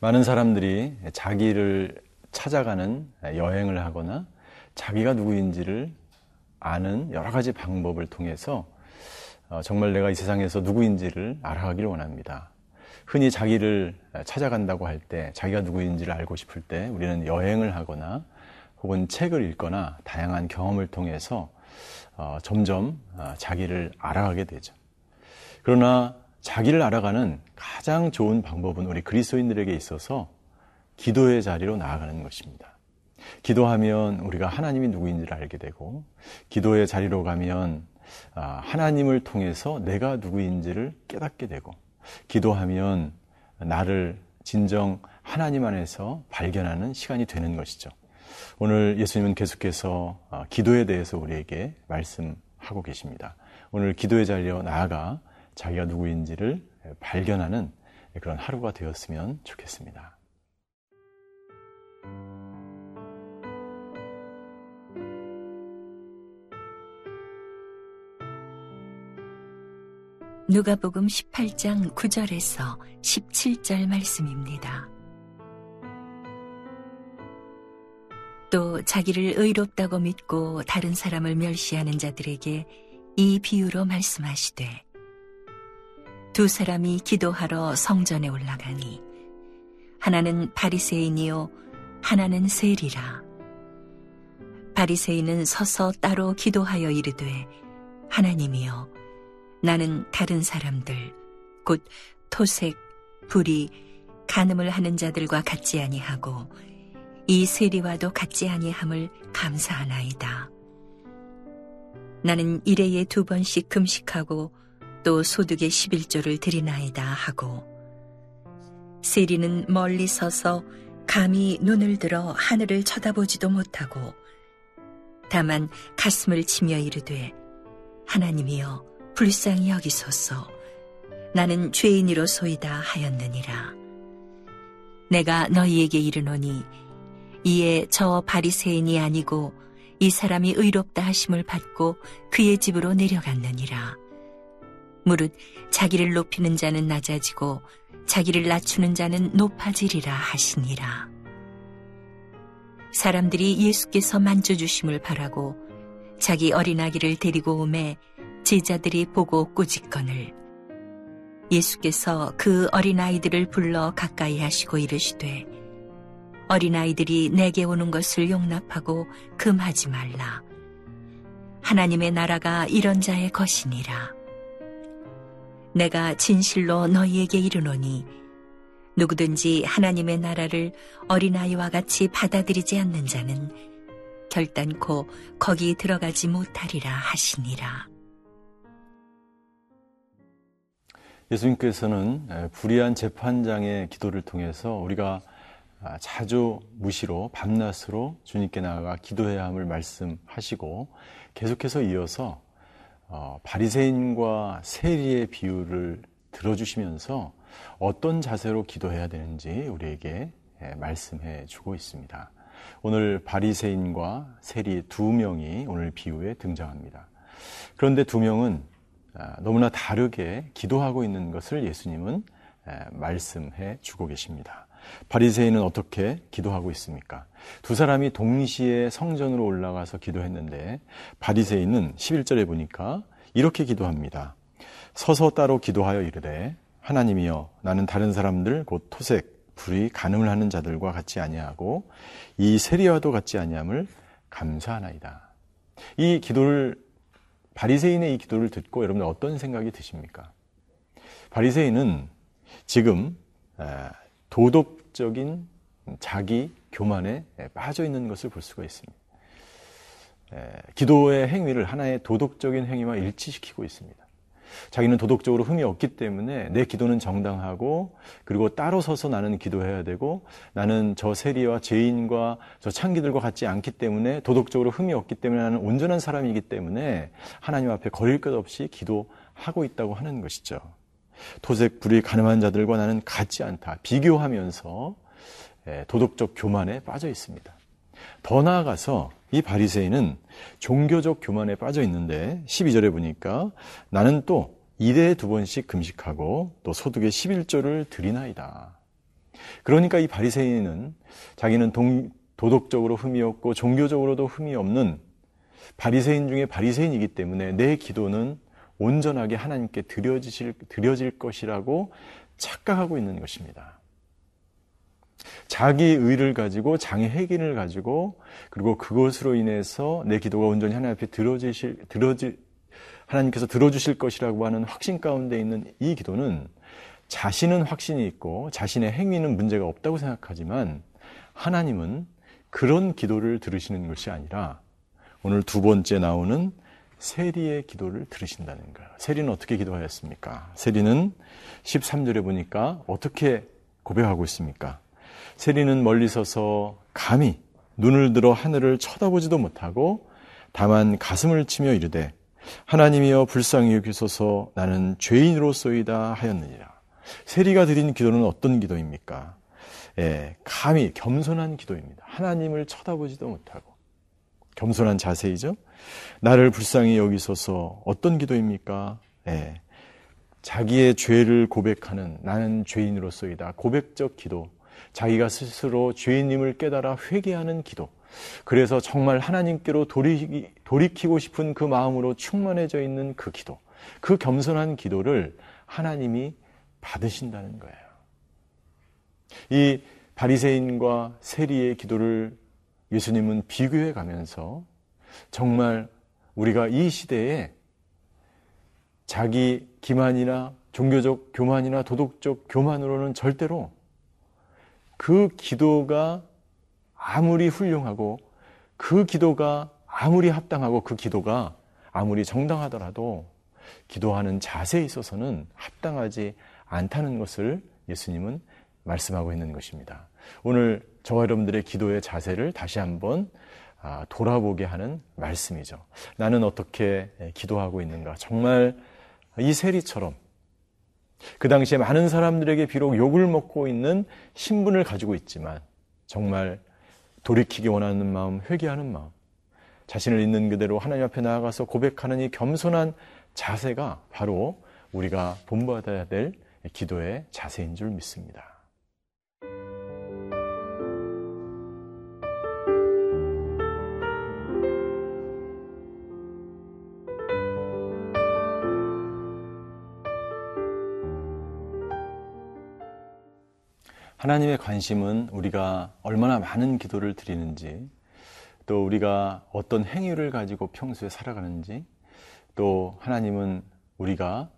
많은 사람들이 자기를 찾아가는 여행을 하거나 자기가 누구인지를 아는 여러 가지 방법을 통해서 어, 정말 내가 이 세상에서 누구인지를 알아가기를 원합니다. 흔히 자기를 찾아간다고 할 때, 자기가 누구인지를 알고 싶을 때 우리는 여행을 하거나 혹은 책을 읽거나 다양한 경험을 통해서 어, 점점 어, 자기를 알아가게 되죠. 그러나 자기를 알아가는 가장 좋은 방법은 우리 그리스도인들에게 있어서 기도의 자리로 나아가는 것입니다. 기도하면 우리가 하나님이 누구인지를 알게 되고, 기도의 자리로 가면 아, 하나님을 통해서 내가 누구인지를 깨닫게 되고, 기도하면 나를 진정 하나님 안에서 발견하는 시간이 되는 것이죠. 오늘 예수님은 계속해서 아, 기도에 대해서 우리에게 말씀하고 계십니다. 오늘 기도의 자리로 나아가 자기가 누구인지를 발견하는 그런 하루가 되었으면 좋겠습니다. 누가복음 18장 9절에서 17절 말씀입니다. 또 자기를 의롭다고 믿고 다른 사람을 멸시하는 자들에게 이 비유로 말씀하시되 두 사람이 기도하러 성전에 올라가니 하나는 바리새인이요 하나는 세리라. 바리새인은 서서 따로 기도하여 이르되 하나님이여 나는 다른 사람들 곧 토색 불이 간음을 하는 자들과 같지 아니하고 이 세리와도 같지 아니함을 감사하나이다. 나는 일회에 두 번씩 금식하고 또 소득의 11조를 드리나이다 하고 세리는 멀리 서서 감히 눈을 들어 하늘을 쳐다보지도 못하고 다만 가슴을 치며 이르되 하나님이여 불쌍히 여기소서. 나는 죄인이로소이다 하였느니라. 내가 너희에게 이르노니 이에 저 바리새인이 아니고 이 사람이 의롭다 하심을 받고 그의 집으로 내려갔느니라 무릇 자기를 높이는 자는 낮아지고 자기를 낮추는 자는 높아지리라 하시니라. 사람들이 예수께서 만져주심을 바라고 자기 어린아기를 데리고 오매 제자들이 보고 꾸짖거늘 예수께서 그 어린아이들을 불러 가까이 하시고 이르시되 어린아이들이 내게 오는 것을 용납하고 금하지 말라. 하나님의 나라가 이런 자의 것이니라. 내가 진실로 너희에게 이르노니 누구든지 하나님의 나라를 어린아이와 같이 받아들이지 않는 자는 결단코 거기 들어가지 못하리라 하시니라. 예수님께서는 불의한 재판장의 기도를 통해서 우리가 아, 자주 무시로 밤낮으로 주님께 나아가 기도해야 함을 말씀하시고 계속해서 이어서 어, 바리새인과 세리의 비유를 들어주시면서 어떤 자세로 기도해야 되는지 우리에게 예, 말씀해 주고 있습니다. 오늘 바리새인과 세리 두 명이 오늘 비유에 등장합니다. 그런데 두 명은 아, 너무나 다르게 기도하고 있는 것을 예수님은 예, 말씀해 주고 계십니다. 바리새인은 어떻게 기도하고 있습니까? 두 사람이 동시에 성전으로 올라가서 기도했는데 바리새인은 11절에 보니까 이렇게 기도합니다. 서서 따로 기도하여 이르되 하나님이여 나는 다른 사람들 곧 토색 불이 간음을 하는 자들과 같이 아니하고 이 세리와도 같지 아니함을 감사하나이다. 이 기도를 바리새인의 이 기도를 듣고 여러분 어떤 생각이 드십니까? 바리새인은 지금 도덕적인 자기 교만에 빠져 있는 것을 볼 수가 있습니다. 기도의 행위를 하나의 도덕적인 행위와 일치시키고 있습니다. 자기는 도덕적으로 흠이 없기 때문에 내 기도는 정당하고 그리고 따로 서서 나는 기도해야 되고 나는 저 세리와 죄인과 저 창기들과 같지 않기 때문에 도덕적으로 흠이 없기 때문에 나는 온전한 사람이기 때문에 하나님 앞에 거릴 것 없이 기도하고 있다고 하는 것이죠. 토색 불이 가늠한 자들과 나는 같지 않다. 비교하면서 예, 도덕적 교만에 빠져 있습니다. 더 나아가서 이 바리새인은 종교적 교만에 빠져 있는데 12절에 보니까 나는 또 이대에 두 번씩 금식하고 또 소득의 11조를 드리나이다. 그러니까 이 바리새인은 자기는 동, 도덕적으로 흠이 없고 종교적으로도 흠이 없는 바리새인 중에 바리새인이기 때문에 내 기도는 온전하게 하나님께 드려지실, 드려질 것이라고 착각하고 있는 것입니다. 자기 의를 가지고 장의 핵인을 가지고 그리고 그것으로 인해서 내 기도가 온전히 하나님 앞에 들어지실 들어지 하나님께서 들어주실 것이라고 하는 확신 가운데 있는 이 기도는 자신은 확신이 있고 자신의 행위는 문제가 없다고 생각하지만 하나님은 그런 기도를 들으시는 것이 아니라 오늘 두 번째 나오는 세리의 기도를 들으신다는 거예요. 세리는 어떻게 기도하였습니까? 세리는 13절에 보니까 어떻게 고백하고 있습니까? 세리는 멀리 서서 감히 눈을 들어 하늘을 쳐다보지도 못하고 다만 가슴을 치며 이르되 하나님이여 불쌍히 여기소서 나는 죄인으로소이다 하였느니라. 세리가 드린 기도는 어떤 기도입니까? 예, 감히 겸손한 기도입니다. 하나님을 쳐다보지도 못하고 겸손한 자세이죠. 나를 불쌍히 여기소서 어떤 기도입니까? 예, 자기의 죄를 고백하는 나는 죄인으로서이다. 고백적 기도. 자기가 스스로 죄인임을 깨달아 회개하는 기도. 그래서 정말 하나님께로 돌이, 돌이키고 싶은 그 마음으로 충만해져 있는 그 기도. 그 겸손한 기도를 하나님이 받으신다는 거예요. 이 바리새인과 세리의 기도를 예수님은 비교해 가면서 정말 우리가 이 시대에 자기 기만이나 종교적 교만이나 도덕적 교만으로는 절대로 그 기도가 아무리 훌륭하고 그 기도가 아무리 합당하고 그 기도가 아무리 정당하더라도 기도하는 자세에 있어서는 합당하지 않다는 것을 예수님은 말씀하고 있는 것입니다. 오늘 저와 여러분들의 기도의 자세를 다시 한번 아, 돌아보게 하는 말씀이죠. 나는 어떻게 기도하고 있는가? 정말 이 세리처럼 그 당시에 많은 사람들에게 비록 욕을 먹고 있는 신분을 가지고 있지만 정말 돌이키기 원하는 마음, 회개하는 마음, 자신을 있는 그대로 하나님 앞에 나아가서 고백하는 이 겸손한 자세가 바로 우리가 본받아야 될 기도의 자세인 줄 믿습니다. 하나님의 관심은 우리가 얼마나 많은 기도를 드리는지, 또 우리가 어떤 행위를 가지고 평소에 살아가는지, 또 하나님은 우리가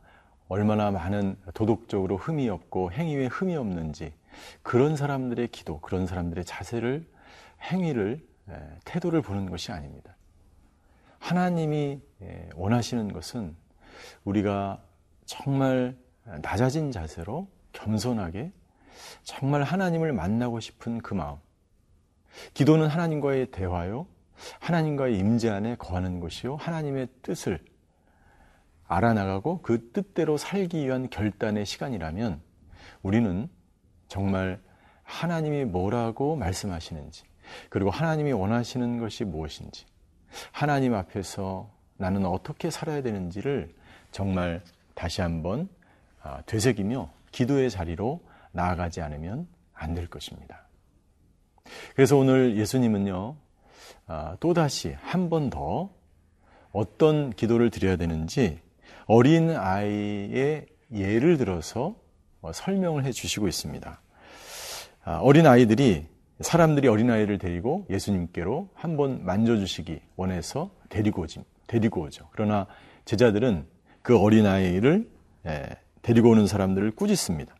얼마나 많은 도덕적으로 흠이 없고 행위에 흠이 없는지, 그런 사람들의 기도, 그런 사람들의 자세를, 행위를, 태도를 보는 것이 아닙니다. 하나님이 원하시는 것은 우리가 정말 낮아진 자세로 겸손하게 정말 하나님을 만나고 싶은 그 마음. 기도는 하나님과의 대화요. 하나님과의 임재 안에 거하는 것이요. 하나님의 뜻을 알아나가고 그 뜻대로 살기 위한 결단의 시간이라면 우리는 정말 하나님이 뭐라고 말씀하시는지 그리고 하나님이 원하시는 것이 무엇인지 하나님 앞에서 나는 어떻게 살아야 되는지를 정말 다시 한번 아, 되새기며 기도의 자리로 나아가지 않으면 안 될 것입니다. 그래서 오늘 예수님은요, 아, 또다시 한 번 더 어떤 기도를 드려야 되는지 어린 아이의 예를 들어서 어, 설명을 해 주시고 있습니다. 아, 어린 아이들이 사람들이 어린 아이를 데리고 예수님께로 한 번 만져주시기 원해서 데리고 오지, 데리고 오죠. 그러나 제자들은 그 어린 아이를 데리고 오는 사람들을 꾸짖습니다.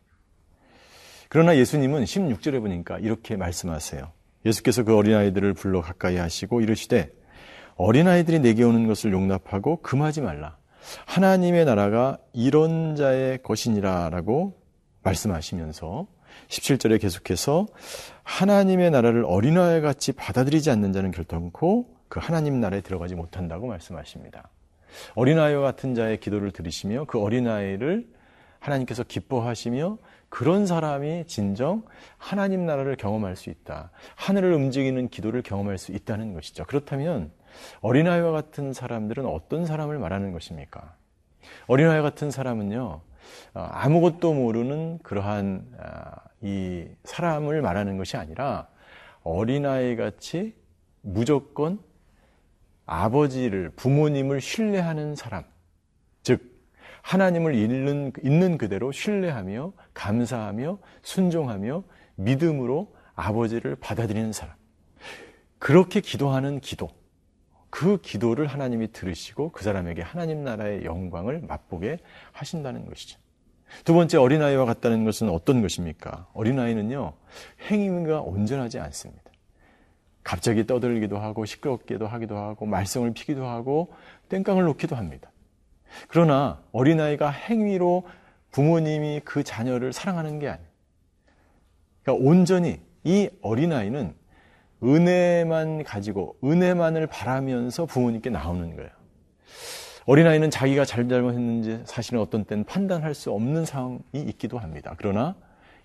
그러나 예수님은 16절에 보니까 이렇게 말씀하세요. 예수께서 그 어린아이들을 불러 가까이 하시고 이르시되 어린아이들이 내게 오는 것을 용납하고 금하지 말라. 하나님의 나라가 이런 자의 것이니라 라고 말씀하시면서 17절에 계속해서 하나님의 나라를 어린아이 같이 받아들이지 않는 자는 결단코 그 하나님 나라에 들어가지 못한다고 말씀하십니다. 어린아이와 같은 자의 기도를 들으시며 그 어린아이를 하나님께서 기뻐하시며 그런 사람이 진정 하나님 나라를 경험할 수 있다. 하늘을 움직이는 기도를 경험할 수 있다는 것이죠. 그렇다면 어린아이와 같은 사람들은 어떤 사람을 말하는 것입니까? 어린아이 같은 사람은요, 어, 아무것도 모르는 그러한 아, 이 사람을 말하는 것이 아니라 어린아이 같이 무조건 아버지를 부모님을 신뢰하는 사람, 즉 하나님을 있는, 있는 그대로 신뢰하며 감사하며 순종하며 믿음으로 아버지를 받아들이는 사람. 그렇게 기도하는 기도. 그 기도를 하나님이 들으시고 그 사람에게 하나님 나라의 영광을 맛보게 하신다는 것이죠. 두 번째 어린아이와 같다는 것은 어떤 것입니까? 어린아이는요, 행위가 온전하지 않습니다. 갑자기 떠들기도 하고 시끄럽기도 하기도 하고 말썽을 피기도 하고 땡깡을 놓기도 합니다. 그러나 어린아이가 행위로 부모님이 그 자녀를 사랑하는 게 아니에요. 그러니까 온전히 이 어린아이는 은혜만 가지고 은혜만을 바라면서 부모님께 나오는 거예요. 어린아이는 자기가 잘 잘못했는지 사실은 어떤 때는 판단할 수 없는 상황이 있기도 합니다. 그러나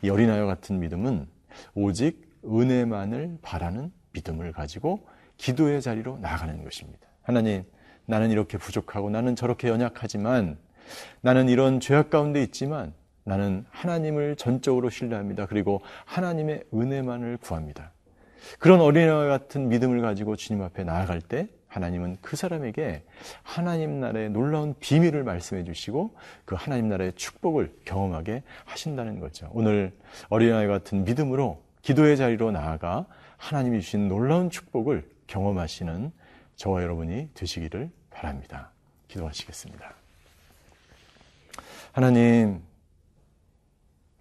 이 어린아이와 같은 믿음은 오직 은혜만을 바라는 믿음을 가지고 기도의 자리로 나아가는 것입니다. 하나님, 나는 이렇게 부족하고 나는 저렇게 연약하지만 나는 이런 죄악 가운데 있지만 나는 하나님을 전적으로 신뢰합니다. 그리고 하나님의 은혜만을 구합니다. 그런 어린아이 같은 믿음을 가지고 주님 앞에 나아갈 때 하나님은 그 사람에게 하나님 나라의 놀라운 비밀을 말씀해 주시고 그 하나님 나라의 축복을 경험하게 하신다는 거죠. 오늘 어린아이 같은 믿음으로 기도의 자리로 나아가 하나님이 주신 놀라운 축복을 경험하시는 저와 여러분이 되시기를 바랍니다. 기도하시겠습니다. 하나님,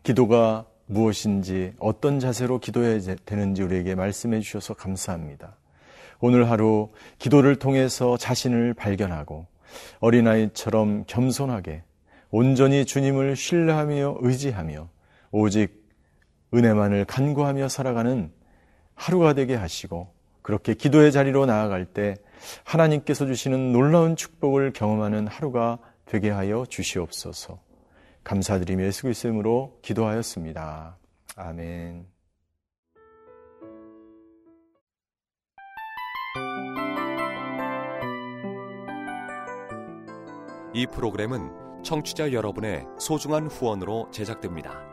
기도가 무엇인지 어떤 자세로 기도해야 되는지 우리에게 말씀해 주셔서 감사합니다. 오늘 하루 기도를 통해서 자신을 발견하고 어린아이처럼 겸손하게 온전히 주님을 신뢰하며 의지하며 오직 은혜만을 간구하며 살아가는 하루가 되게 하시고 그렇게 기도의 자리로 나아갈 때 하나님께서 주시는 놀라운 축복을 경험하는 하루가 되게 하여 주시옵소서. 감사드리며 예수 그리스도 이름으로 기도하였습니다. 아멘. 이 프로그램은 청취자 여러분의 소중한 후원으로 제작됩니다.